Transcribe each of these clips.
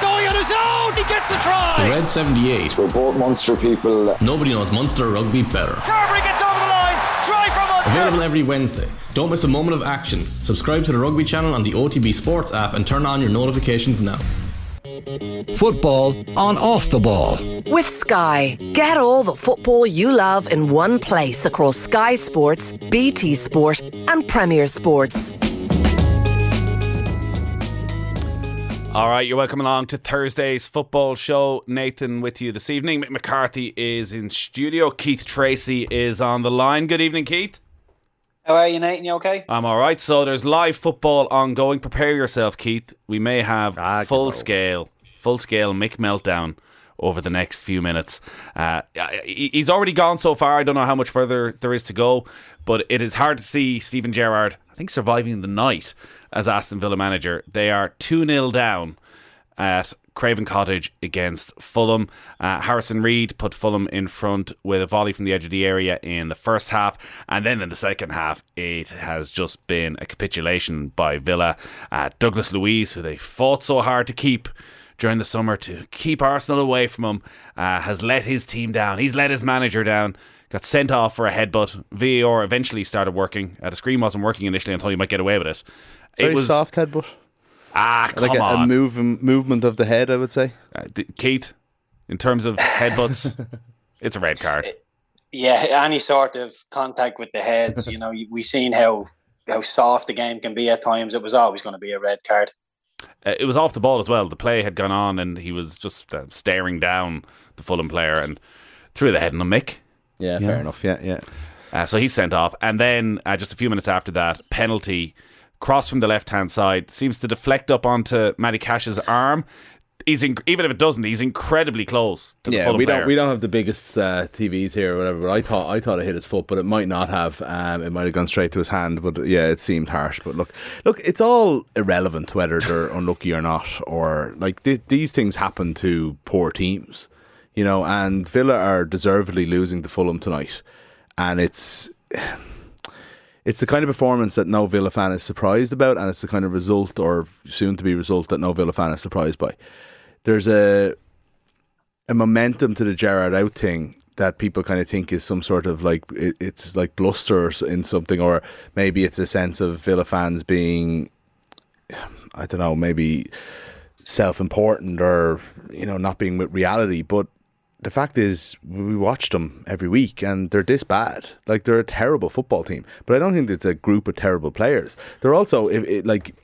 Now going on his own, he gets the try. The Red 78. We're both Munster people. Nobody knows Munster rugby better. Carberry gets over the line. Try from Munster. Available every Wednesday. Don't miss a moment of action. Subscribe to the Rugby channel on the OTB Sports app and turn on your notifications now. Football on off the ball. With Sky, get all the football you love in one place across Sky Sports, BT Sport, and Premier Sports. All right, you're welcome along to Thursday's football show. Nathan with you this evening. Mick McCarthy is in studio. Keith Treacy is on the line. Good evening, Keith. How are you, Nathan? You okay? I'm all right. So there's live football ongoing. Prepare yourself, Keith. We may have Ah, full get scale, full scale Mick meltdown over the next few minutes. Uh, he's already gone so far. I don't know how much further there is to go, but it is hard to see Steven Gerrard. I think surviving the night as Aston Villa manager. They are two 0 down at Craven Cottage against Fulham. Uh, Harrison Reed put Fulham in front with a volley from the edge of the area in the first half, and then in the second half, it has just been a capitulation by Villa. Uh, Douglas Luiz, who they fought so hard to keep during the summer to keep Arsenal away from him, uh, has let his team down. He's let his manager down. Got sent off for a headbutt. VAR eventually started working. Uh, the screen wasn't working initially. I thought he might get away with it. It Very was soft headbutt. ah, come Like a, on, a move, movement of the head, I would say. uh, d- Keith, in terms of headbutts, it's a red card. Yeah, any sort of contact with the heads, you know, we've seen how how soft the game can be at times. It was always going to be a red card. Uh, it was off the ball as well. The play had gone on, and he was just uh, staring down the Fulham player and threw the head in the mick. Yeah, fair enough. Yeah, yeah. Uh, so he's sent off, and then uh, just a few minutes after that, penalty cross from the left hand side seems to deflect up onto Matty Cash's arm. He's in, even if it doesn't, he's incredibly close to the Yeah, Fulham we player. don't we don't have the biggest uh, TVs here or whatever. But I thought I thought it hit his foot, but it might not have. Um, it might have gone straight to his hand. But yeah, it seemed harsh. But look, look, it's all irrelevant whether they're unlucky or not, or like th- these things happen to poor teams, you know. And Villa are deservedly losing to Fulham tonight, and it's it's the kind of performance that no Villa fan is surprised about, and it's the kind of result or soon to be result that no Villa fan is surprised by. There's a a momentum to the Gerrard out thing that people kind of think is some sort of like it, it's like bluster in something, or maybe it's a sense of Villa fans being, I don't know, maybe self-important or you know not being with reality. But the fact is, we watch them every week, and they're this bad. Like they're a terrible football team. But I don't think it's a group of terrible players. They're also it, it, like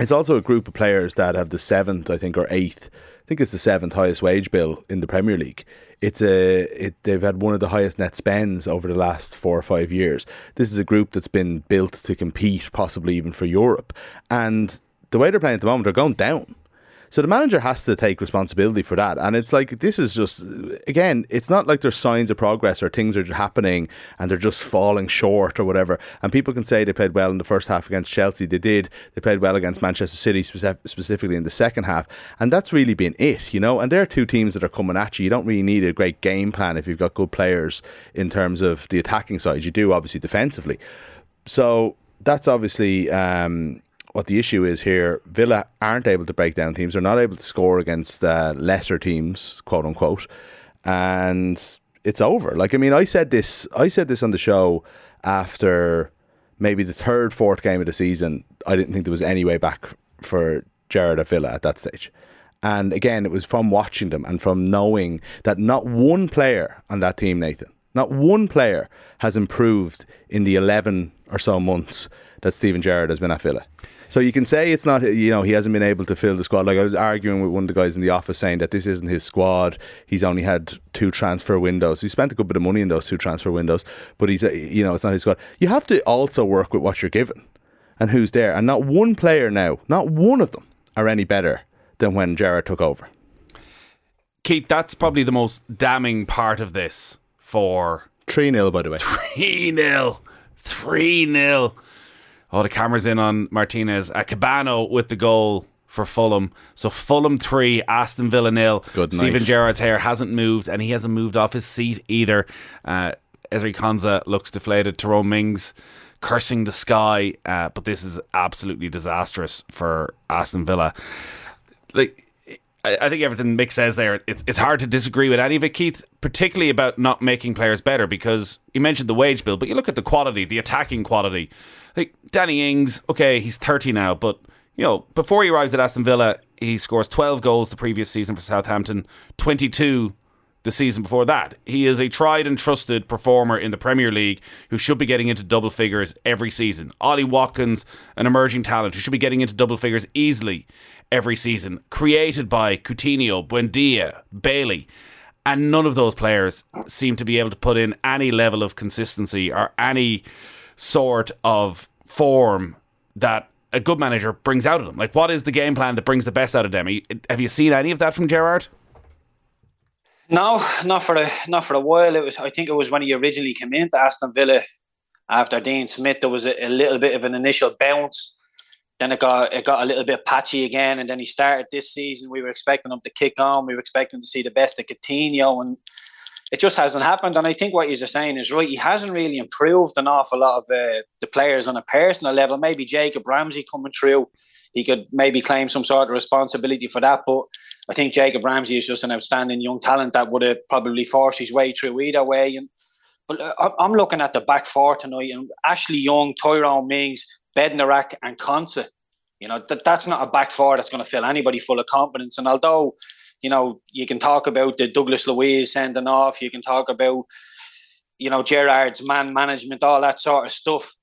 it's also a group of players that have the seventh, I think, or eighth. I think it's the seventh highest wage bill in the Premier League. It's a it, they've had one of the highest net spends over the last four or five years. This is a group that's been built to compete, possibly even for Europe. And the way they're playing at the moment, they're going down. So the manager has to take responsibility for that. And it's like, this is just, again, it's not like there's signs of progress or things are happening and they're just falling short or whatever. And people can say they played well in the first half against Chelsea. They did. They played well against Manchester City, specif- specifically in the second half. And that's really been it, you know. And there are two teams that are coming at you. You don't really need a great game plan if you've got good players in terms of the attacking side. You do, obviously, defensively. So that's obviously um, what the issue is here. Villa aren't able to break down teams. They're not able to score against uh, lesser teams, quote unquote, and it's over. Like I mean, I said this. I said this on the show after maybe the third, fourth game of the season. I didn't think there was any way back for Gerrard at Villa at that stage. And again, it was from watching them and from knowing that not one player on that team, Nathan, not one player has improved in the 11 or so months that Steven Gerrard has been at Villa. So you can say it's not, you know, he hasn't been able to fill the squad. Like I was arguing with one of the guys in the office saying that this isn't his squad. He's only had two transfer windows. He spent a good bit of money in those two transfer windows, but he's, you know, it's not his squad. You have to also work with what you're given and who's there. And not one player now, not one of them are any better than when Gerrard took over. Keith, that's probably the most damning part of this for 3 0, by the way. 3 0. 3 0. Oh, the camera's in on Martinez. Uh, Cabano with the goal for Fulham. So Fulham 3, Aston Villa nil. Good night. Steven Gerrard's hair hasn't moved, and he hasn't moved off his seat either. Uh, Ezri Konsa looks deflated. Tyrone Mings cursing the sky. Uh, but this is absolutely disastrous for Aston Villa. Like, I, think everything Mick says there, it's, it's hard to disagree with any of it, Keith, particularly about not making players better because you mentioned the wage bill, but you look at the quality, the attacking quality. Like Danny Ings, okay, he's 30 now, but you know, before he arrives at Aston Villa, he scores 12 goals the previous season for Southampton, 22 the season before that. He is a tried and trusted performer in the Premier League who should be getting into double figures every season. Ollie Watkins, an emerging talent who should be getting into double figures easily every season, created by Coutinho, Buendia, Bailey. And none of those players seem to be able to put in any level of consistency or any sort of form that a good manager brings out of them. Like, what is the game plan that brings the best out of them? Have you seen any of that from Gerrard? No, not for a not for a while. It was I think it was when he originally came into Aston Villa after Dean Smith. There was a, a, little bit of an initial bounce. Then it got it got a little bit patchy again, and then he started this season. We were expecting him to kick on. We were expecting to see the best of Coutinho, and it just hasn't happened. And I think what you're saying is right. He hasn't really improved an awful lot of uh, the players on a personal level. Maybe Jacob Ramsey coming through he could maybe claim some sort of responsibility for that. But I think Jacob Ramsey is just an outstanding young talent that would have probably forced his way through either way. And but uh, I'm looking at the back four tonight, and Ashley Young, Tyrone Mings, Bednarek, and Konsa. You know that that's not a back four that's going to fill anybody full of confidence. And although you know you can talk about the Douglas Luiz sending off, you can talk about you know Gerrard's man management, all that sort of stuff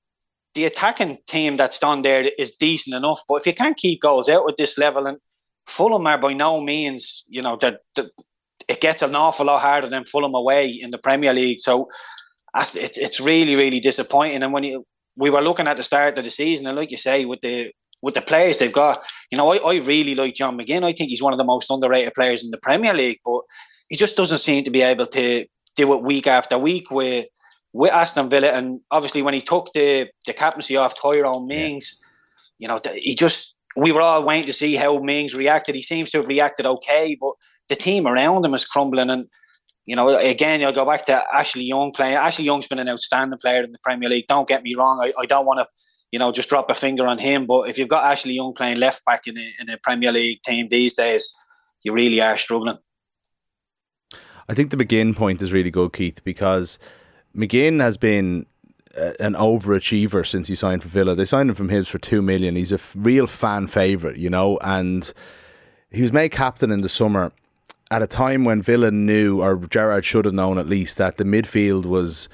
the attacking team that's done there is decent enough. But if you can't keep goals out at this level, and Fulham are by no means, you know, that it gets an awful lot harder than Fulham away in the Premier League. So it's it's really really disappointing. And when you we were looking at the start of the season, and like you say, with the with the players they've got, you know, I, I really like John McGinn. I think he's one of the most underrated players in the Premier League, but he just doesn't seem to be able to do it week after week. with with Aston Villa, and obviously when he took the the captaincy off Tyrone Mings, yeah. you know, he just we were all waiting to see how Mings reacted. He seems to have reacted okay, but the team around him is crumbling. And you know, again, you'll go back to Ashley Young playing. Ashley Young's been an outstanding player in the Premier League. Don't get me wrong. I, I don't want to, you know, just drop a finger on him. But if you've got Ashley Young playing left back in a, in a Premier League team these days, you really are struggling. I think the McGinn point is really good, Keith, because McGinn has been uh, an overachiever since he signed for Villa. They signed him from Hibs for two million. He's a f- real fan favorite, you know, and he was made captain in the summer at a time when Villa knew, or Gerrard should have known at least, that the midfield was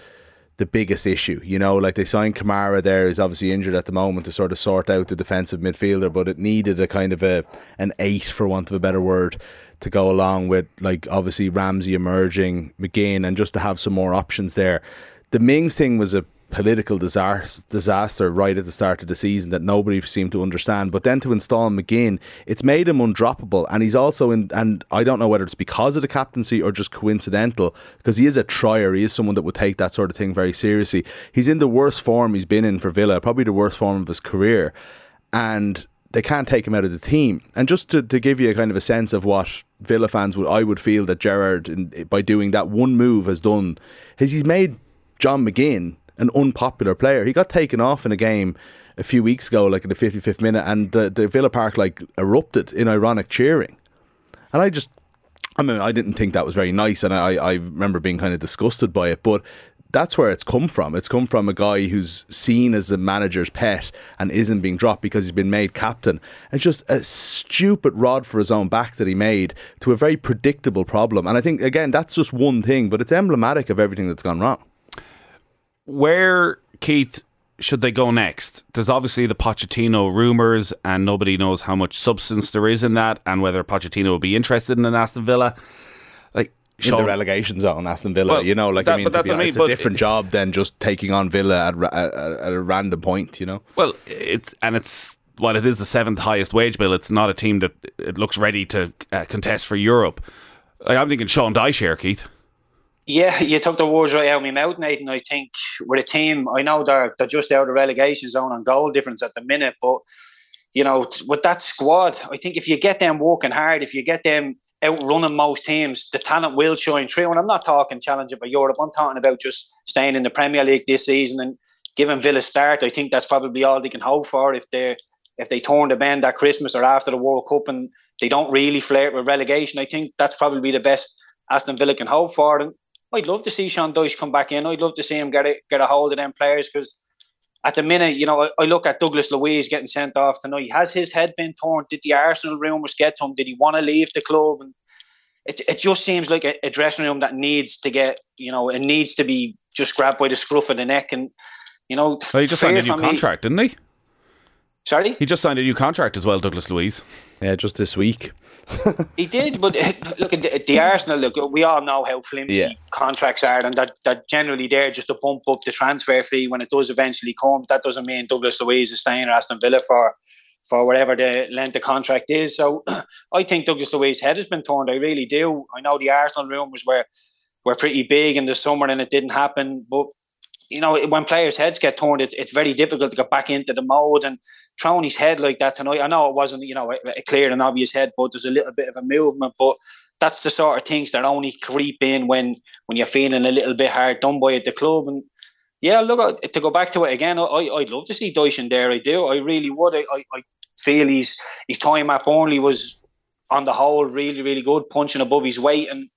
the biggest issue. You know, like they signed Kamara there, who's obviously injured at the moment to sort of sort out the defensive midfielder, but it needed a kind of a an eight, for want of a better word, to go along with like obviously Ramsey emerging, McGinn, and just to have some more options there. The Mings thing was a political disaster, right at the start of the season that nobody seemed to understand. But then to install McGinn, it's made him undroppable, and he's also in. And I don't know whether it's because of the captaincy or just coincidental, because he is a trier. He is someone that would take that sort of thing very seriously. He's in the worst form he's been in for Villa, probably the worst form of his career, and they can't take him out of the team. And just to, to give you a kind of a sense of what Villa fans would, I would feel that Gerrard, by doing that one move, has done, is he's made John McGinn an unpopular player. He got taken off in a game a few weeks ago, like in the 55th minute, and the, the Villa Park like erupted in ironic cheering. And I just, I mean, I didn't think that was very nice, and I, I remember being kind of disgusted by it. But that's where it's come from. It's come from a guy who's seen as the manager's pet and isn't being dropped because he's been made captain. It's just a stupid rod for his own back that he made to a very predictable problem. And I think, again, that's just one thing, but it's emblematic of everything that's gone wrong. Where, Keith, should they go next? There's obviously the Pochettino rumours, and nobody knows how much substance there is in that and whether Pochettino will be interested in an Aston Villa in the relegation zone, Aston Villa. Well, you know, like that, I mean, be, mean, it's a different it, job than just taking on Villa at, at, at, a random point. You know. Well, it's and it's while it is the seventh highest wage bill, it's not a team that it looks ready to uh, contest for Europe. Like, I'm thinking Sean Dyche here, Keith. Yeah, you took the words right out of my mouth, Nathan. I think with a team, I know they're they're just out of relegation zone on goal difference at the minute, but you know, with that squad, I think if you get them working hard, if you get them outrunning most teams, the talent will shine through. And I'm not talking challenging for Europe. I'm talking about just staying in the Premier League this season and giving Villa a start. I think that's probably all they can hope for if they if they turn the bend at Christmas or after the World Cup and they don't really flirt with relegation. I think that's probably the best Aston Villa can hope for. And I'd love to see Sean Dyche come back in. I'd love to see him get a, get a hold of them players because at the minute, you know, I, I, look at Douglas Luiz getting sent off tonight. Has his head been torn? Did the Arsenal rumours get to him? Did he want to leave the club? And it, it just seems like a, a, dressing room that needs to get, you know, it needs to be just grabbed by the scruff of the neck. And, you know, well, he just signed a new contract, didn't he? Sorry? He just signed a new contract as well, Douglas Luiz. Yeah, just this week. he did, but uh, look at the, the, Arsenal. Look, we all know how flimsy yeah. contracts are, and that, that generally they're just to bump up the transfer fee when it does eventually come. That doesn't mean Douglas Luiz is staying at Aston Villa for for whatever the length of contract is. So I think Douglas Luiz's head has been turned. I really do. I know the Arsenal rumours were were pretty big in the summer and it didn't happen, but you know, when players' heads get torn, it's, it's very difficult to get back into the mode. And throwing his head like that tonight, I know it wasn't, you know, a, a clear and obvious head, but there's a little bit of a movement. But that's the sort of things that only creep in when when you're feeling a little bit hard done by at the club. And yeah, look, to go back to it again, I, I'd love to see in there. I do. I really would. I, I, I feel he's his time at Burnley was on the whole really, really good, punching above his weight. And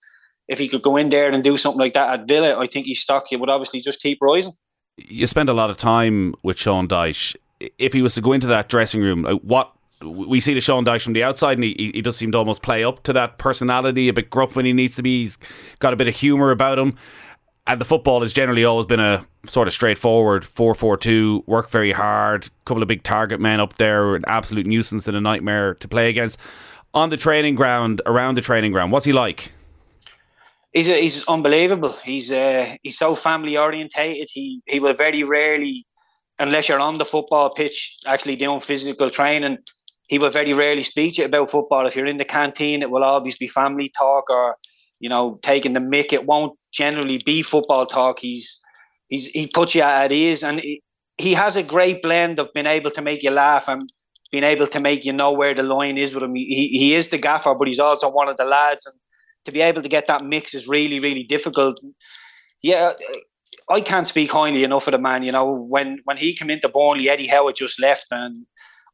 if he could go in there and do something like that at Villa, I think his stock would obviously just keep rising. You spend a lot of time with Sean Dyche. If he was to go into that dressing room, uh, what we see the Sean Dyche from the outside, and he, he does seem to almost play up to that personality, a bit gruff when he needs to be. He's got a bit of humour about him. And the football has generally always been a sort of straightforward 4 4 2, work very hard, couple of big target men up there, an absolute nuisance and a nightmare to play against. On the training ground, around the training ground, what's he like? He's a, he's unbelievable. He's uh, he's so family orientated. He he will very rarely, unless you're on the football pitch, actually doing physical training. He will very rarely speak about football. If you're in the canteen, it will always be family talk or you know taking the mick. It won't generally be football talk. He's he's he puts you at ease, and he, he has a great blend of being able to make you laugh and being able to make you know where the line is with him. He, he is the gaffer, but he's also one of the lads, and to be able to get that mix is really, really difficult. Yeah, I can't speak highly enough of the man. You know, when when he came into Burnley, Eddie Howe had just left, and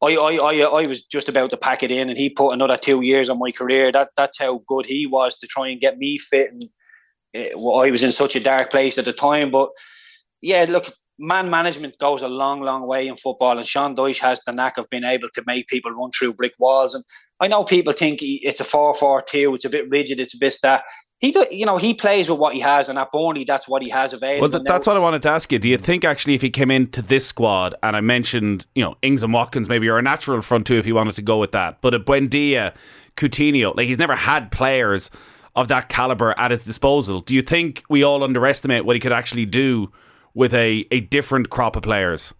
I, I, I, I was just about to pack it in, and he put another two years on my career. That that's how good he was to try and get me fit. And it, well, I was in such a dark place at the time, but yeah, look, man management goes a long, long way in football, and Sean Dyche has the knack of being able to make people run through brick walls. And I know people think it's a four-four-two, it's a bit rigid, it's a bit that. He, do, you know, he plays with what he has, and at Burnley, that's what he has available. Well, that's what I wanted to ask you. Do you think actually, if he came into this squad, and I mentioned, you know, Ings and Watkins, maybe are a natural front two if you wanted to go with that, but a Buendia, Coutinho, like he's never had players of that caliber at his disposal. Do you think we all underestimate what he could actually do? with a, a different crop of players?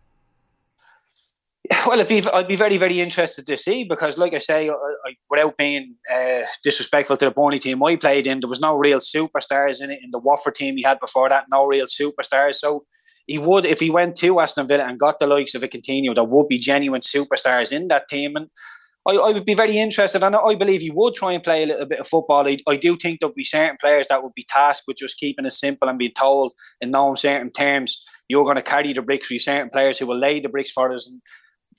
Well, be, I'd be very, very interested to see because, like I say, I, I, without being uh, disrespectful to the Burnley team I played in, there was no real superstars in it. In the Watford team he had before that, no real superstars. So he would, if he went to Aston Villa and got the likes of a Coutinho, there would be genuine superstars in that team. And I, I, would be very interested, and I believe he would try and play a little bit of football. I, I do think there'll be certain players that would be tasked with just keeping it simple and being told in known certain terms, you're going to carry the bricks for. Certain players who will lay the bricks for us, and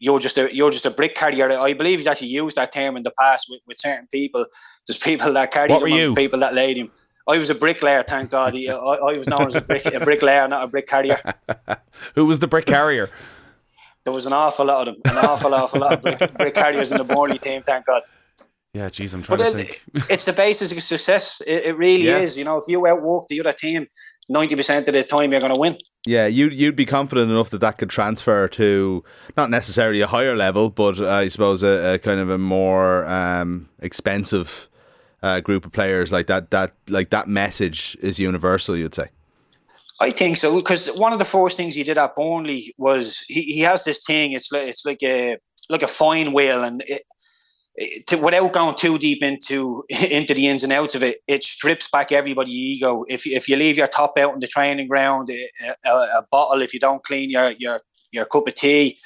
you're just a you're just a brick carrier. I believe he's actually used that term in the past with, with certain people. There's people that carry what him, people that laid him. I was a bricklayer, thank God. I, I was known as a, brick, a bricklayer, not a brick carrier. Who was the brick carrier? there was an awful lot of them, an awful, awful lot of brick, brick carriers in the Burnley team. Thank God. Yeah, geez, I'm trying but to it, think. it's the basis of success. It, it really yeah. is. You know, if you outwork the other team, ninety percent of the time you're going to win. Yeah, you you'd be confident enough that that could transfer to not necessarily a higher level, but I suppose a, a kind of a more um, expensive uh, group of players like that. That like that message is universal. You'd say. I think so because one of the first things he did at Burnley was he, he has this thing. It's like it's like a like a fine wheel, and it, it, to, without going too deep into into the ins and outs of it, it strips back everybody's ego. If if you leave your top out in the training ground, a, a, a bottle, if you don't clean your your your cup of tea,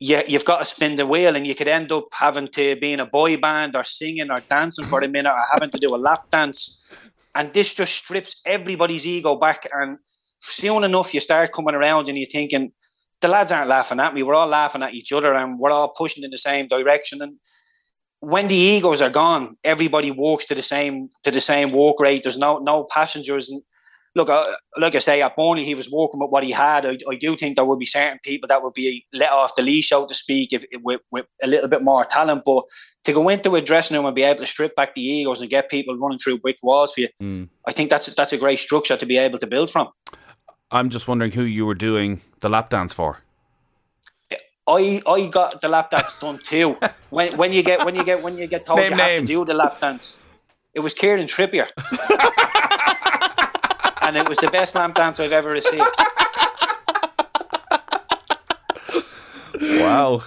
you, you've got to spin the wheel and you could end up having to be in a boy band or singing or dancing for a mm-hmm. minute or having to do a lap dance. And this just strips everybody's ego back. And soon enough you start coming around and you're thinking the lads aren't laughing at me we're all laughing at each other and we're all pushing in the same direction and when the egos are gone, everybody walks to the same to the same walk rate. There's no no passengers. And look, uh, like I say, at Burnley, he was walking with what he had. I, I do think there will be certain people that will be let off the leash, so to speak, if, if with, with a little bit more talent. But to go into a dressing room and be able to strip back the egos and get people running through brick walls for you, mm. I think that's that's a great structure to be able to build from. I'm just wondering who you were doing the lap dance for. I I got the lap dance done too. when when you get when you get when you get told Name you names. have to do the lap dance, it was Kieran Trippier, and it was the best lap dance I've ever received. Wow,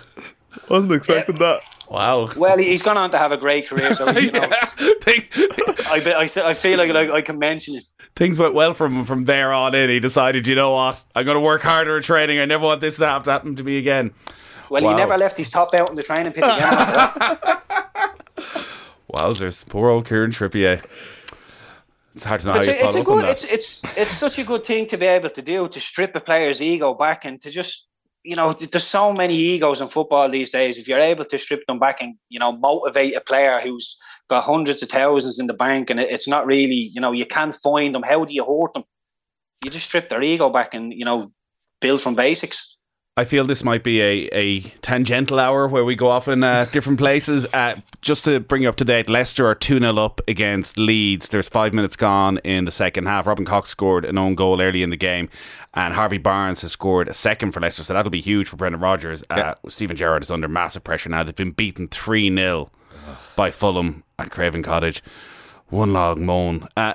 wasn't expecting yeah. that. Wow. Well, he's gone on to have a great career, so you know. I, I, I feel like, like I can mention it things went well from from there on in. He decided, you know what, I'm going to work harder at training. I never want this to have to happen to me again. Well, wow. he never left his top out in the training pitch again Wowzers, poor old Kieran Trippier. It's hard to know it's how you it's a good, it's it's it's such a good thing to be able to do to strip a player's ego back and to just you know there's so many egos in football these days. If you're able to strip them back and you know motivate a player who's got hundreds of thousands in the bank, and it's not really, you know, you can't find them. How do you hurt them? You just strip their ego back and you know build from basics. I feel this might be a, a tangential hour where we go off in uh, different places. Uh, just to bring you up to date, Leicester are 2 0 up against Leeds. There's five minutes gone in the second half. Robin Koch scored an own goal early in the game, and Harvey Barnes has scored a second for Leicester, so that'll be huge for Brendan Rodgers. Uh, yeah. Steven Gerrard is under massive pressure now. They've been beaten 3 0 by Fulham at Craven Cottage. One log moan. Uh,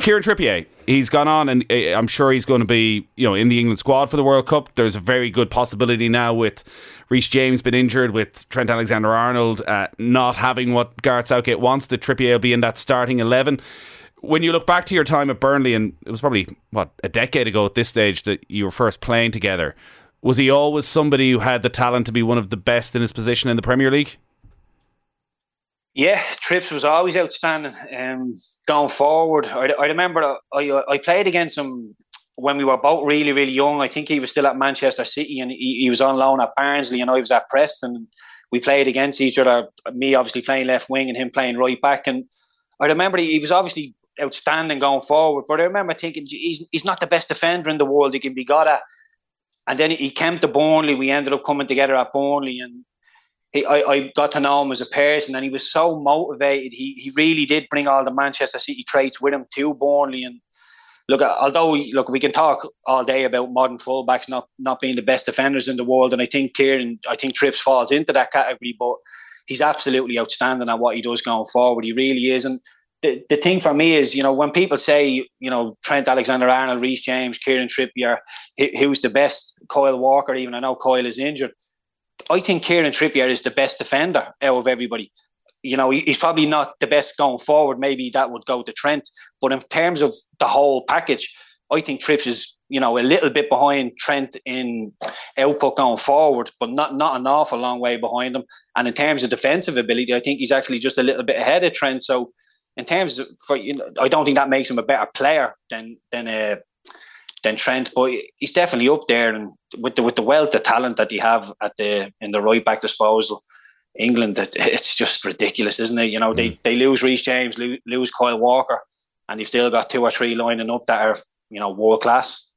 Kieran Trippier, he's gone on, and uh, I'm sure he's going to be, you know, in the England squad for the World Cup. There's a very good possibility now with Reece James been injured, with Trent Alexander-Arnold uh, not having what Gareth Southgate wants. That Trippier will be in that starting eleven. When you look back to your time at Burnley, and it was probably what a decade ago at this stage that you were first playing together, was he always somebody who had the talent to be one of the best in his position in the Premier League? Yeah, Trips was always outstanding. Um, going forward, I, I remember I, I played against him when we were both really, really young. I think he was still at Manchester City and he, he was on loan at Barnsley and I was at Preston. We played against each other, me obviously playing left wing and him playing right back. And I remember he, he was obviously outstanding going forward, but I remember thinking he's, he's not the best defender in the world he can be got at. And then he came to Burnley. We ended up coming together at Burnley, and he, I, I got to know him as a person, and he was so motivated. He he really did bring all the Manchester City traits with him to Burnley. And look, uh, although look, we can talk all day about modern fullbacks not not being the best defenders in the world, and I think Kieran, I think Trips falls into that category, but he's absolutely outstanding at what he does going forward. He really is, and. The, the thing for me is, you know, when people say, you know, Trent Alexander Arnold, Reece James, Kieran Trippier, who's the best, Kyle Walker, even I know Kyle is injured I think Kieran Trippier is the best defender out of everybody. You know, he's probably not the best going forward. Maybe that would go to Trent. But in terms of the whole package, I think Trips is, you know, a little bit behind Trent in output going forward, but not not an awful long way behind him. And in terms of defensive ability, I think he's actually just a little bit ahead of Trent. So in terms of for you know, I don't think that makes him a better player than than uh, than Trent, but he's definitely up there. And with the with the wealth of talent that he have at the in the right back disposal, England, it's just ridiculous, isn't it? You know, mm. they they lose Reece James, lose Kyle Walker, and you've still got two or three lining up that are you know world class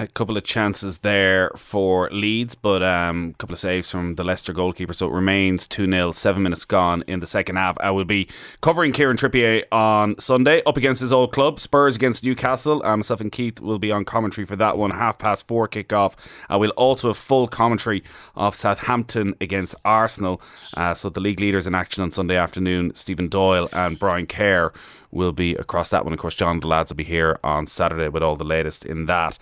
a couple of chances there for Leeds, but um, a couple of saves from the Leicester goalkeeper. So it remains 2 0, seven minutes gone in the second half. I will be covering Kieran Trippier on Sunday up against his old club, Spurs against Newcastle. Um, myself and Keith will be on commentary for that one, half past four kickoff. I will also have full commentary of Southampton against Arsenal. Uh, so the league leaders in action on Sunday afternoon, Stephen Doyle and Brian Kerr will be across that one. Of course, John and the lads will be here on Saturday with all the latest in that.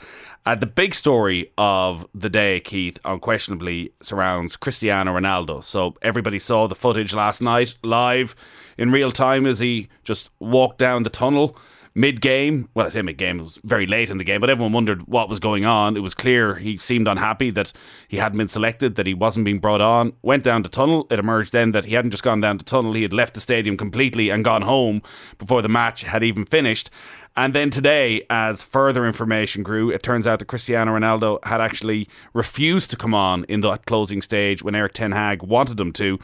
Uh, the big story of the day, Keith, unquestionably surrounds Cristiano Ronaldo. So everybody saw the footage last night live in real time as he just walked down the tunnel mid game. Well, I say mid game, it was very late in the game, but everyone wondered what was going on. It was clear he seemed unhappy that he hadn't been selected, that he wasn't being brought on. Went down the tunnel. It emerged then that he hadn't just gone down the tunnel, he had left the stadium completely and gone home before the match had even finished. And then today, as further information grew, it turns out that Cristiano Ronaldo had actually refused to come on in that closing stage when Erik Ten Hag wanted him to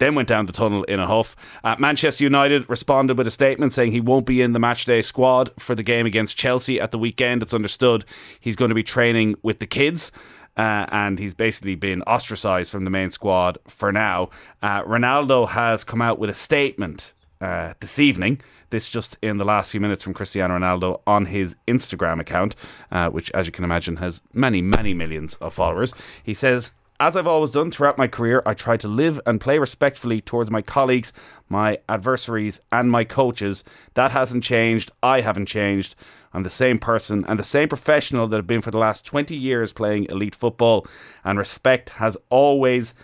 then went down the tunnel in a huff. Uh, Manchester United responded with a statement saying he won't be in the matchday squad for the game against Chelsea at the weekend. It's understood he's going to be training with the kids. Uh, and he's basically been ostracised from the main squad for now. Uh, Ronaldo has come out with a statement uh, this evening. This just in the last few minutes from Cristiano Ronaldo on his Instagram account, uh, which, as you can imagine, has many, many millions of followers. He says, as I've always done throughout my career, I try to live and play respectfully towards my colleagues, my adversaries, and my coaches. That hasn't changed. I haven't changed. I'm the same person and the same professional that I've been for the last 20 years playing elite football, and respect has always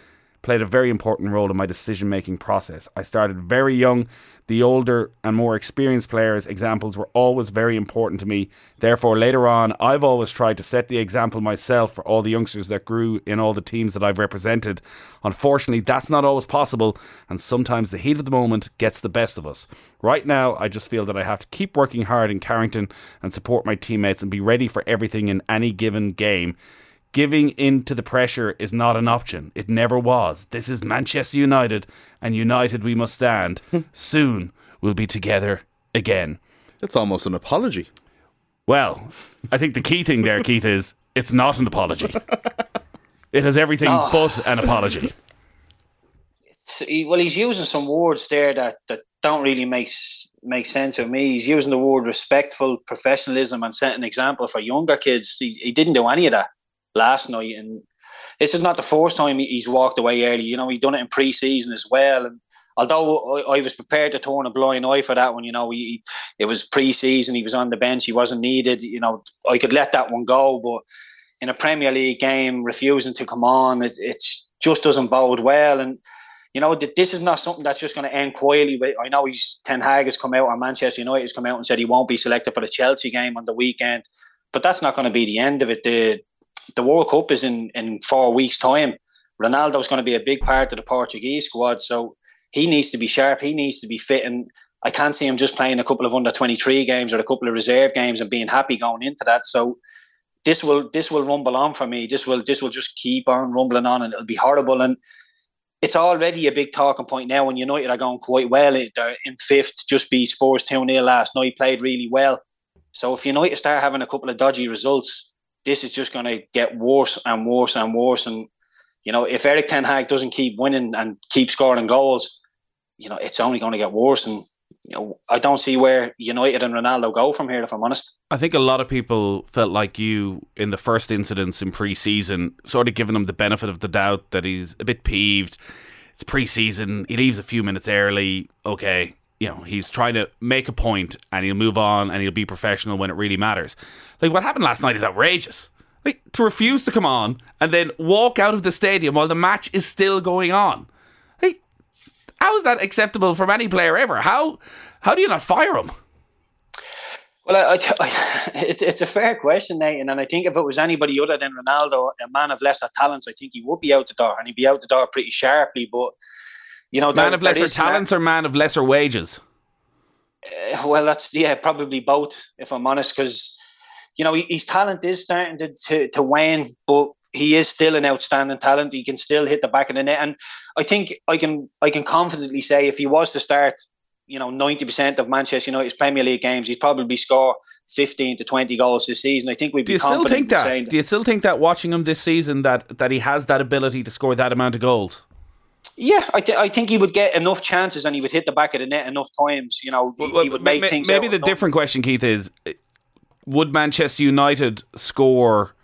played a very important role in my decision making process. I started very young. The older and more experienced players' examples were always very important to me. Therefore, later on, I've always tried to set the example myself for all the youngsters that grew in all the teams that I've represented. Unfortunately, that's not always possible, and sometimes the heat of the moment gets the best of us. Right now, I just feel that I have to keep working hard in Carrington and support my teammates and be ready for everything in any given game. Giving in to the pressure is not an option. It never was. This is Manchester United, and united we must stand. Hmm. Soon we'll be together again. That's almost an apology. Well, I think the key thing there, Keith, is it's not an apology. It has everything Oh. but an apology. It's- he- well, he's using some words there that, that don't really make make sense to me. He's using the word respectful professionalism and set an example for younger kids. He, he didn't do any of that last night, and this is not the first time he's walked away early. You know, he done it in pre-season as well. And although I, was prepared to turn a blind eye for that one, you know, he, it was pre-season. He was on the bench. He wasn't needed. You know, I could let that one go, but in a Premier League game, refusing to come on, it, it just doesn't bode well. And you know, this is not something that's just going to end quietly. I know he's Ten Hag has come out, or Manchester United has come out and said he won't be selected for the Chelsea game on the weekend. But that's not going to be the end of it. The the World Cup is in in four weeks' time. Ronaldo's going to be a big part of the Portuguese squad, so he needs to be sharp. He needs to be fit, and I can't see him just playing a couple of under twenty three games or a couple of reserve games and being happy going into that. So this will this will rumble on for me. This will this will just keep on rumbling on, and it'll be horrible. And it's already a big talking point now. When United are going quite well, they're in fifth, just beat Spurs two 0 last night, played really well. So if United start having a couple of dodgy results, this is just going to get worse and worse and worse. And you know, if Erik Ten Hag doesn't keep winning and keep scoring goals, you know, it's only going to get worse. And you know, I don't see where United and Ronaldo go from here. If I'm honest. I think a lot of people felt like you in the first incidents in pre-season, sort of giving him the benefit of the doubt that he's a bit peeved. It's pre-season. He leaves a few minutes early. Okay, you know he's trying to make a point, and he'll move on, and he'll be professional when it really matters. Like what happened last night is outrageous. Like to refuse to come on and then walk out of the stadium while the match is still going on. Like, how is that acceptable from any player ever? How how do you not fire him? Well, I, I, it's it's a fair question, Nathan, and I think if it was anybody other than Ronaldo, a man of lesser talents, I think he would be out the door, and he'd be out the door pretty sharply. But you know, Man there- of lesser is that- talents or man of lesser wages? Uh, well, that's yeah, probably both, if I'm honest, because you know his talent is starting to, to to wane, but he is still an outstanding talent. He can still hit the back of the net, and I think I can I can confidently say if he was to start, you know, ninety percent of Manchester United's Premier League games, he'd probably score fifteen to twenty goals this season. I think we'd be. Do you still think in that? Do you still think that watching him this season that that he has that ability to score that amount of goals? Yeah, I, th- I think he would get enough chances and he would hit the back of the net enough times. You know, he, he would make Ma- things. Maybe the of different question, Keith, is would Manchester United score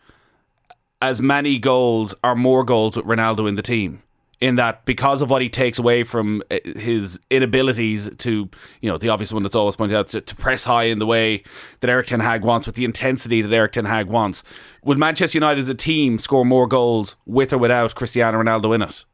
as many goals or more goals with Ronaldo in the team? In that, because of what he takes away from uh, his inabilities to, you know, the obvious one that's always pointed out to, to press high in the way that Erik Ten Hag wants, with the intensity that Erik Ten Hag wants, would Manchester United as a team score more goals with or without Cristiano Ronaldo in it?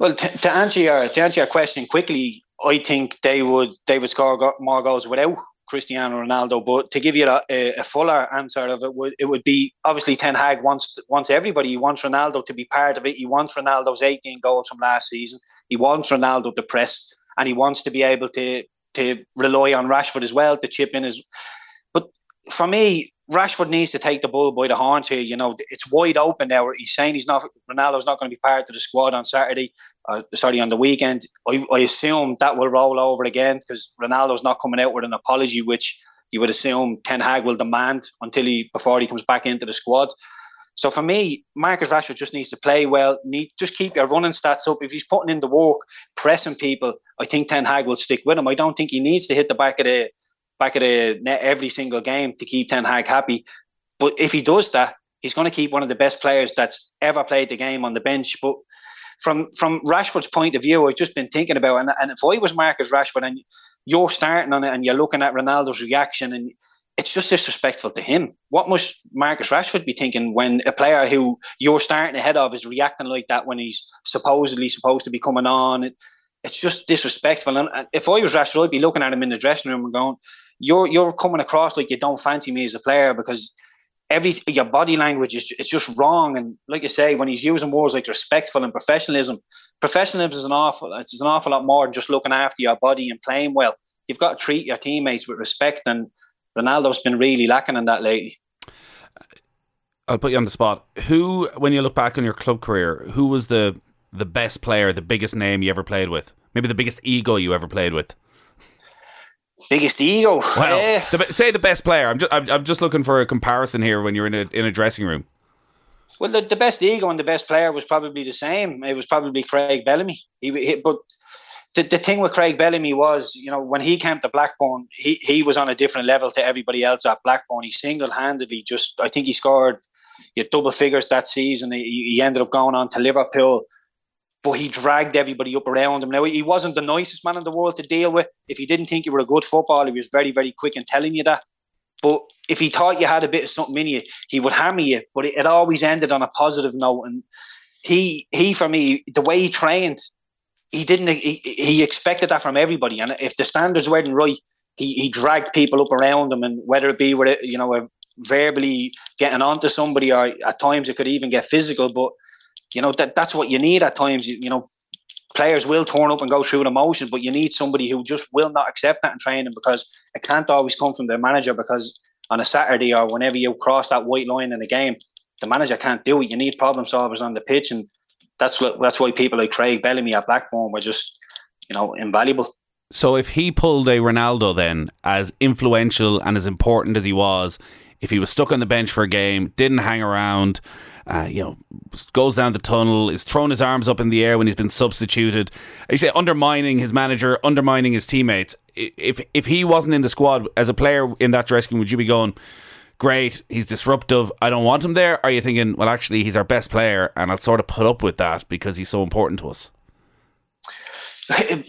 Well, to, to answer your to answer your question quickly, I think they would they would score go- more goals without Cristiano Ronaldo. But to give you a, a, a fuller answer of it, would it would be obviously Ten Hag wants wants everybody. He wants Ronaldo to be part of it. He wants Ronaldo's 18 goals from last season. He wants Ronaldo to press, and he wants to be able to to rely on Rashford as well to chip in as. For me, Rashford needs to take the bull by the horns here. You know, it's wide open now. He's saying he's not Ronaldo's not going to be part of the squad on Saturday. Uh, sorry, on the weekend. I, I assume that will roll over again because Ronaldo's not coming out with an apology, which you would assume Ten Hag will demand until he before he comes back into the squad. So for me, Marcus Rashford just needs to play well. Need just keep your running stats up. If he's putting in the work, pressing people, I think Ten Hag will stick with him. I don't think he needs to hit the back of the back of the net every single game to keep Ten Hag happy. But if he does that, he's going to keep one of the best players that's ever played the game on the bench. But from from Rashford's point of view, I've just been thinking about, and, and if I was Marcus Rashford and you're starting on it and you're looking at Ronaldo's reaction and it's just disrespectful to him. What must Marcus Rashford be thinking when a player who you're starting ahead of is reacting like that when he's supposedly supposed to be coming on? It, it's just disrespectful. And if I was Rashford, I'd be looking at him in the dressing room and going, "You're you're coming across like you don't fancy me as a player because every your body language is it's just wrong." And like you say, when he's using words like respectful and professionalism, professionalism is an awful it's an awful lot more than just looking after your body and playing well. You've got to treat your teammates with respect and Ronaldo's been really lacking in that lately. I'll put you on the spot. Who, when you look back on your club career, who was the the best player, the biggest name you ever played with? Maybe the biggest ego you ever played with. Biggest ego. Well, uh, the, say the best player. I'm just I'm, I'm just looking for a comparison here when you're in a in a dressing room. Well, the, the best ego and the best player was probably the same. It was probably Craig Bellamy. He, he but the, the thing with Craig Bellamy was, you know, when he came to Blackburn, he, he was on a different level to everybody else at Blackburn. He single handedly just, I think he scored you double figures that season. He, he ended up going on to Liverpool, but he dragged everybody up around him. Now, he wasn't the nicest man in the world to deal with. If he didn't think you were a good footballer, he was very, very quick in telling you that. But if he thought you had a bit of something in you, he would hammer you. But it, it always ended on a positive note. And he, he for me, the way he trained, he didn't he, he expected that from everybody and if the standards weren't right he, he dragged people up around him and whether it be with it you know verbally getting onto somebody or at times it could even get physical but you know that that's what you need at times you, you know players will turn up and go through the motions but you need somebody who just will not accept that in training because it can't always come from the manager because on a Saturday or whenever you cross that white line in the game the manager can't do it you need problem solvers on the pitch and that's what that's why people like Craig Bellamy at Blackburn were just you know invaluable. So if he pulled a Ronaldo, then as influential and as important as he was, if he was stuck on the bench for a game, didn't hang around. Uh, you know, goes down the tunnel, is throwing his arms up in the air when he's been substituted. You say undermining his manager, undermining his teammates. If if he wasn't in the squad as a player in that dressing room, would you be going? great, he's disruptive, I don't want him there? Are you thinking, well, actually, he's our best player and I'll sort of put up with that because he's so important to us?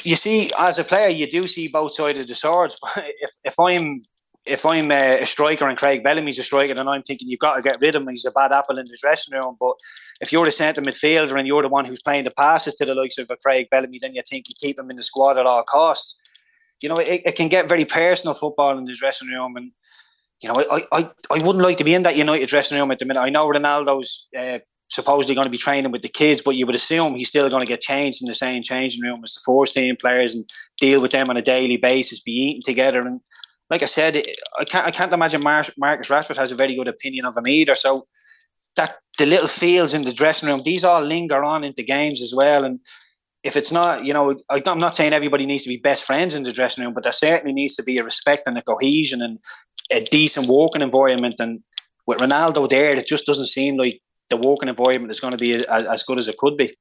You see, as a player, you do see both sides of the swords. if, if I'm if I'm a, a, striker and Craig Bellamy's a striker, then I'm thinking you've got to get rid of him. He's a bad apple in the dressing room. But if you're the centre midfielder and you're the one who's playing the passes to the likes of a Craig Bellamy, then you think you keep him in the squad at all costs. You know, it, it can get very personal football in the dressing room, and you know, I, I, I wouldn't like to be in that United dressing room at the minute. I know Ronaldo's uh, supposedly going to be training with the kids, but you would assume he's still going to get changed in the same changing room as the first team players and deal with them on a daily basis, be eating together. And like I said, I can't I can't imagine Mar- Marcus Rashford has a very good opinion of him either. So that the little feels in the dressing room, these all linger on into games as well. And if it's not, you know, I'm not saying everybody needs to be best friends in the dressing room, but there certainly needs to be a respect and a cohesion and a decent working environment. And with Ronaldo there, it just doesn't seem like the working environment is going to be as good as it could be.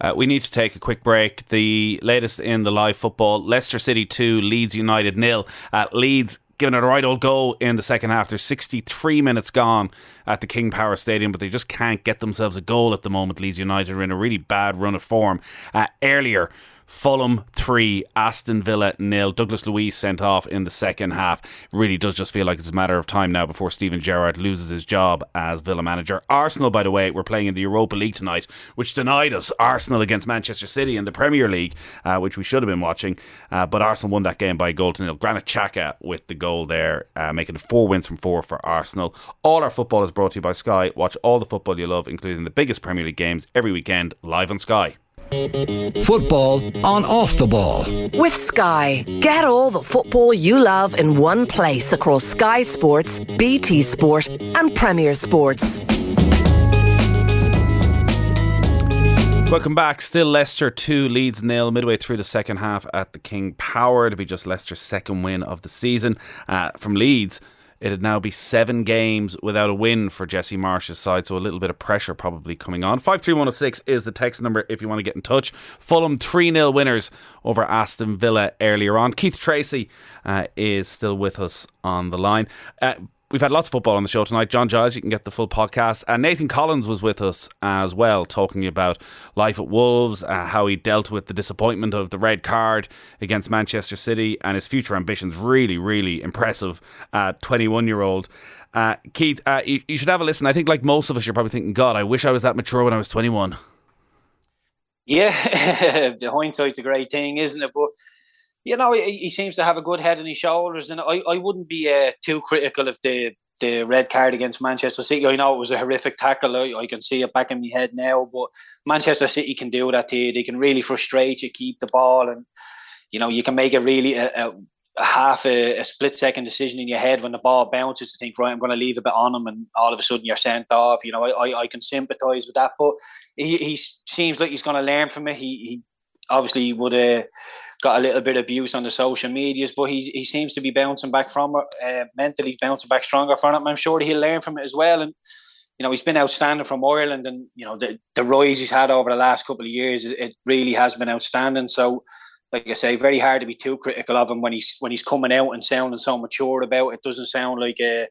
Uh, we need to take a quick break. The latest in the live football Leicester City 2, Leeds United nil. Uh, Leeds giving it a right old go in the second half. There's 63 minutes gone at the King Power Stadium, but they just can't get themselves a goal at the moment. Leeds United are in a really bad run of form. Uh, earlier, Fulham 3, Aston Villa nil. Douglas Luiz sent off in the second half. Really does just feel like it's a matter of time now before Steven Gerrard loses his job as Villa manager. Arsenal, by the way, we're playing in the Europa League tonight, which denied us Arsenal against Manchester City in the Premier League, uh, which we should have been watching. Uh, but Arsenal won that game by a goal to nil. Granit Xhaka with the goal there, uh, making four wins from four for Arsenal. All our football is brought to you by Sky. Watch all the football you love, including the biggest Premier League games every weekend live on Sky. Football on off the ball. With Sky, get all the football you love in one place across Sky Sports, BT Sport, and Premier Sports. Welcome back. Still Leicester 2, Leeds nil, midway through the second half at the King Power to be just Leicester's second win of the season. Uh, from Leeds, it'd now be seven games without a win for Jesse Marsch's side, so a little bit of pressure probably coming on. 53106 is the text number if you want to get in touch. Fulham 3 0 winners over Aston Villa earlier on. Keith Treacy uh, is still with us on the line. Uh, We've had lots of football on the show tonight. John Giles, you can get the full podcast. And Nathan Collins was with us as well, talking about life at Wolves, uh, how he dealt with the disappointment of the red card against Manchester City, and his future ambitions. Really, really impressive. 21 year old. Uh, Keith, uh, you, you, should have a listen. I think, like most of us, you're probably thinking, God, I wish I was that mature when I was 21. Yeah, the hindsight's a great thing, isn't it? But you know, he, he, seems to have a good head on his shoulders, and I, I wouldn't be uh, too critical of the the red card against Manchester City. I know it was a horrific tackle. I, I can see it back in my head now, but Manchester City can do that to you. They can really frustrate you, keep the ball, and you know you can make it really a, a, a half a, a, split second decision in your head when the ball bounces to think, right, I'm going to leave a bit on him, and all of a sudden you're sent off. You know, I, I, I can sympathise with that, but he, he seems like he's going to learn from it. He, he obviously would. Uh, got a little bit of abuse on the social medias, but he, he seems to be bouncing back from it, uh, mentally bouncing back stronger from it. I'm sure he'll learn from it as well. And, you know, he's been outstanding from Ireland and, you know, the, the rise he's had over the last couple of years, it, it really has been outstanding. So, like I say, very hard to be too critical of him when he's when he's coming out and sounding so mature about it. Doesn't sound like a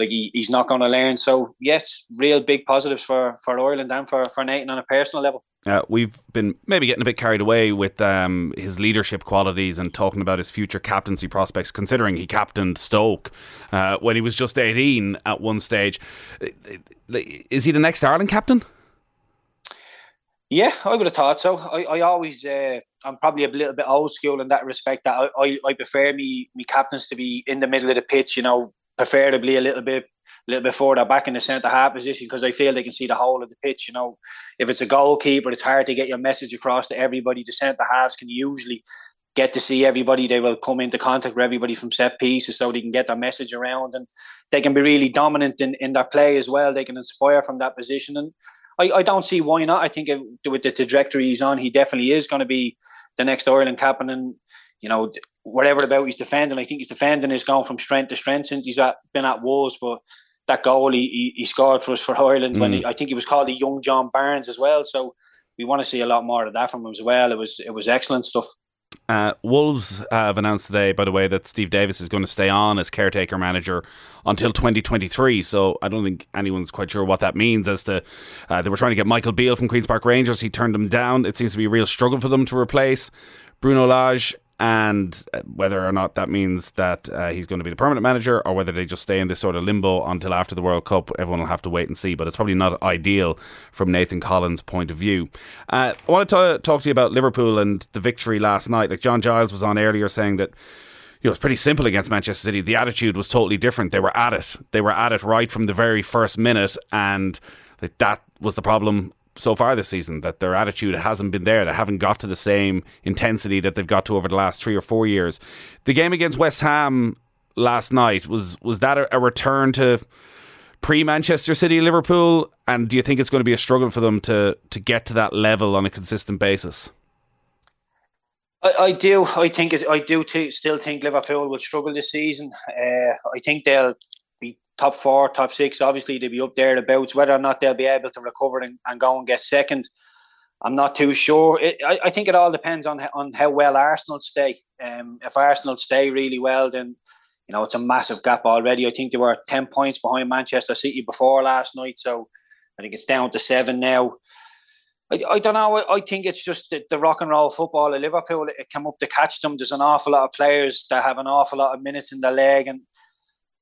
like he, he's not going to learn. So yes, real big positives for for Ireland and for for Nathan on a personal level. Uh, we've been maybe getting a bit carried away with um, his leadership qualities and talking about his future captaincy prospects, considering he captained Stoke uh, when he was just 18 at one stage. Is he the next Ireland captain? Yeah, I would have thought so. I, I always, uh, I'm probably a little bit old school in that respect. That I, I, I prefer me, me captains to be in the middle of the pitch, you know, preferably a little bit a little bit further back in the centre half position because I feel they can see the whole of the pitch. You know, if it's a goalkeeper, it's hard to get your message across to everybody. The centre halves can usually get to see everybody. They will come into contact with everybody from set pieces so they can get their message around and they can be really dominant in, in their play as well. They can inspire from that position. And I, I don't see why not. I think with the trajectory he's on, he definitely is going to be the next Ireland captain. And, you know, whatever about he's defending, I think he's defending is going from strength to strength since he's at, been at Wolves. But that goal he, he scored for us for Ireland mm. when he, mm. I think he was called the young John Barnes as well. So we want to see a lot more of that from him as well. It was it was excellent stuff. Uh, Wolves have announced today, by the way, that Steve Davis is going to stay on as caretaker manager until 2023. So I don't think anyone's quite sure what that means. As to uh, they were trying to get Michael Beale from Queens Park Rangers, he turned them down. It seems to be a real struggle for them to replace Bruno Lage and uh, whether or not that means that uh, he's going to be the permanent manager or whether they just stay in this sort of limbo until after the World Cup, everyone will have to wait and see. But it's probably not ideal from Nathan Collins' point of view. Uh, I want to talk to you about Liverpool and the victory last night. Like John Giles was on earlier saying that. You know, it's pretty simple against Manchester City. The attitude was totally different. They were at it. They were at it right from the very first minute, and that was the problem so far this season that their attitude hasn't been there. They haven't got to the same intensity that they've got to over the last three or four years. The game against West Ham last night was was that a, a return to pre Manchester City Liverpool? And do you think it's going to be a struggle for them to to get to that level on a consistent basis? I, I do. I think it, I do t- still think Liverpool will struggle this season. Uh, I think they'll top four, top six. Obviously, they'll be up there abouts. Whether or not they'll be able to recover and, and go and get second, I'm not too sure. It, I, I, think it all depends on on how well Arsenal stay. Um, if Arsenal stay really well, then you know it's a massive gap already. I think they were ten points behind Manchester City before last night, so I think it's down to seven now. I, I don't know. I, I think it's just the, the, rock and roll football of Liverpool. It, it came up to catch them. There's an awful lot of players that have an awful lot of minutes in the leg, and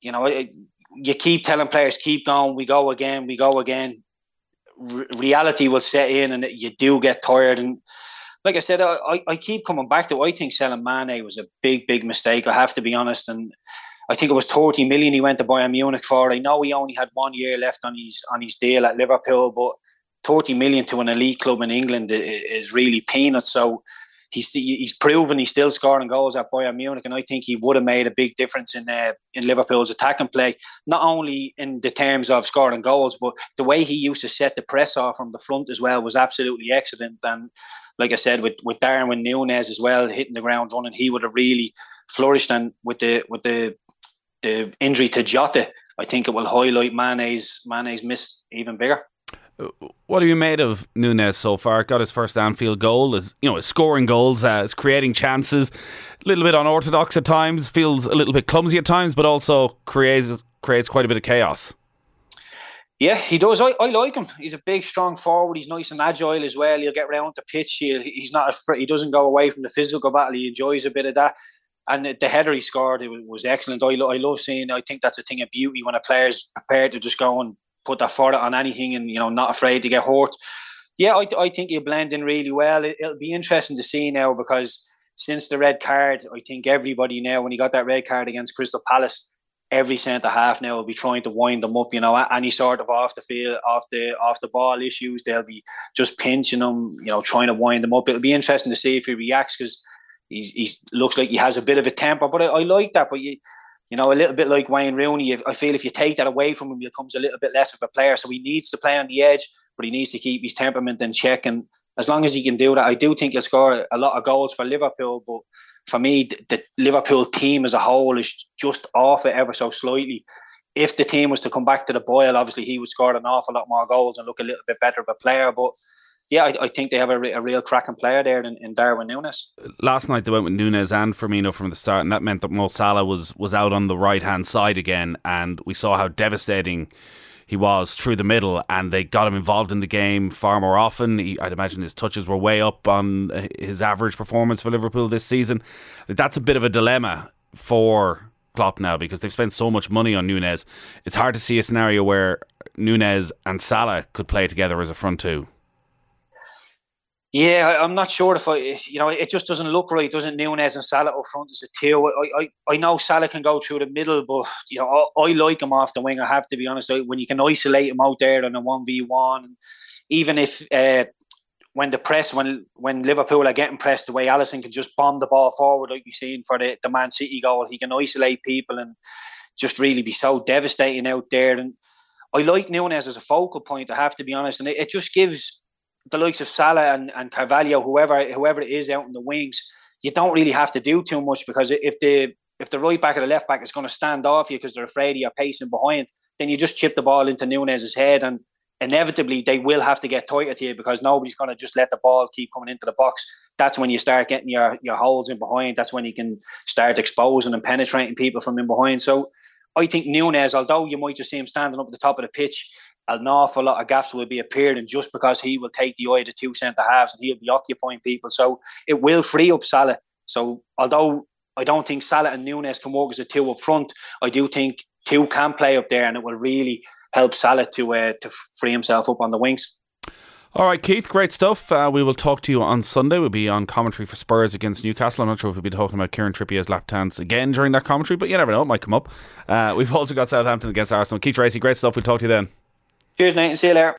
you know, you keep telling players, keep going, we go again, we go again. R- reality will set in and you do get tired. And like I said, I, I keep coming back to I think selling Mane was a big, big mistake. I have to be honest. And I think it was 30 million he went to Bayern Munich for. I know he only had one year left on his on his deal at Liverpool, but thirty million to an elite club in England is really peanuts. So he's he's proven he's still scoring goals at Bayern Munich, and I think he would have made a big difference in uh, in Liverpool's attacking play. Not only in the terms of scoring goals, but the way he used to set the press off from the front as well was absolutely excellent. And like I said, with with Darwin Nunez as well hitting the ground running, he would have really flourished. And with the with the the injury to Jota, I think it will highlight Mane's Mane's miss even bigger. What have you made of Nunez so far? Got his first Anfield goal. Is you know, is scoring goals, uh, is creating chances. A little bit unorthodox at times. Feels a little bit clumsy at times, but also creates creates quite a bit of chaos. Yeah, he does. I, I like him. He's a big, strong forward. He's nice and agile as well. He'll get around the pitch. He, he's not. He doesn't go away from the physical battle. He enjoys a bit of that. And the header he scored it was excellent. I, I love seeing. I think that's a thing of beauty when a player's prepared to just go and put their foot on anything and you know not afraid to get hurt. Yeah, I, I think he'll blend in really well. It, will be interesting to see now because since the red card, I think everybody now when he got that red card against Crystal Palace, every centre half now will be trying to wind them up. You know, any sort of off the field, off the off the ball issues, they'll be just pinching them. You know, trying to wind them up. It'll be interesting to see if he reacts because he looks like he has a bit of a temper. But I, I like that. But you you know, a little bit like Wayne Rooney. I feel if you take that away from him, he becomes a little bit less of a player. So he needs to play on the edge, but he needs to keep his temperament in check. And as long as he can do that, I do think he'll score a lot of goals for Liverpool. But for me, the Liverpool team as a whole is just off it ever so slightly. If the team was to come back to the boil, obviously he would score an awful lot more goals and look a little bit better of a player. But yeah, I, I, think they have a, a real cracking player there in, in, Darwin Nunez. Last night they went with Nunez and Firmino from the start, and that meant that Mo Salah was was out on the right hand side again, and we saw how devastating he was through the middle, and they got him involved in the game far more often. He, I'd imagine his touches were way up on uh, his average performance for Liverpool this season. That's a bit of a dilemma for Klopp now because they've spent so much money on Nunez. It's hard to see a scenario where Nunez and Salah could play together as a front two. Yeah, I'm not sure if I, you know, it just doesn't look right, doesn't Nunez and Salah up front as a two. I, I, I know Salah can go through the middle, but you know, I, I like him off the wing. I have to be honest. When you can isolate him out there in a one v one, even if uh, when the press, when when Liverpool are getting pressed, the way Alisson can just bomb the ball forward, like you've seen for the, the Man City goal, he can isolate people and just really be so devastating out there. And I like Nunez as a focal point. I have to be honest, and it, it just gives the likes of Salah and, and Carvalho, whoever whoever it is out in the wings, you don't really have to do too much because if the if the right back or the left back is going to stand off you because they're afraid you're pacing behind, then you just chip the ball into Nunez's head and inevitably they will have to get tighter to you because nobody's going to just let the ball keep coming into the box. That's when you start getting your, your holes in behind. That's when you can start exposing and penetrating people from in behind. So I think Nunez, although you might just see him standing up at the top of the pitch, an awful lot of gaps will be appearing just because he will take the eye of the two centre halves and he'll be occupying people. So it will free up Salah. So although I don't think Salah and Nunez can work as a two up front, I do think two can play up there and it will really help Salah to uh, to free himself up on the wings. All right, Keith, great stuff. Uh, we will talk to you on Sunday. We'll be on commentary for Spurs against Newcastle. I'm not sure if we'll be talking about Kieran Trippier's lap dance again during that commentary, but you never know, it might come up. Uh, we've also got Southampton against Arsenal. Keith Treacy, great stuff. We'll talk to you then. Cheers, Nate, and see you later.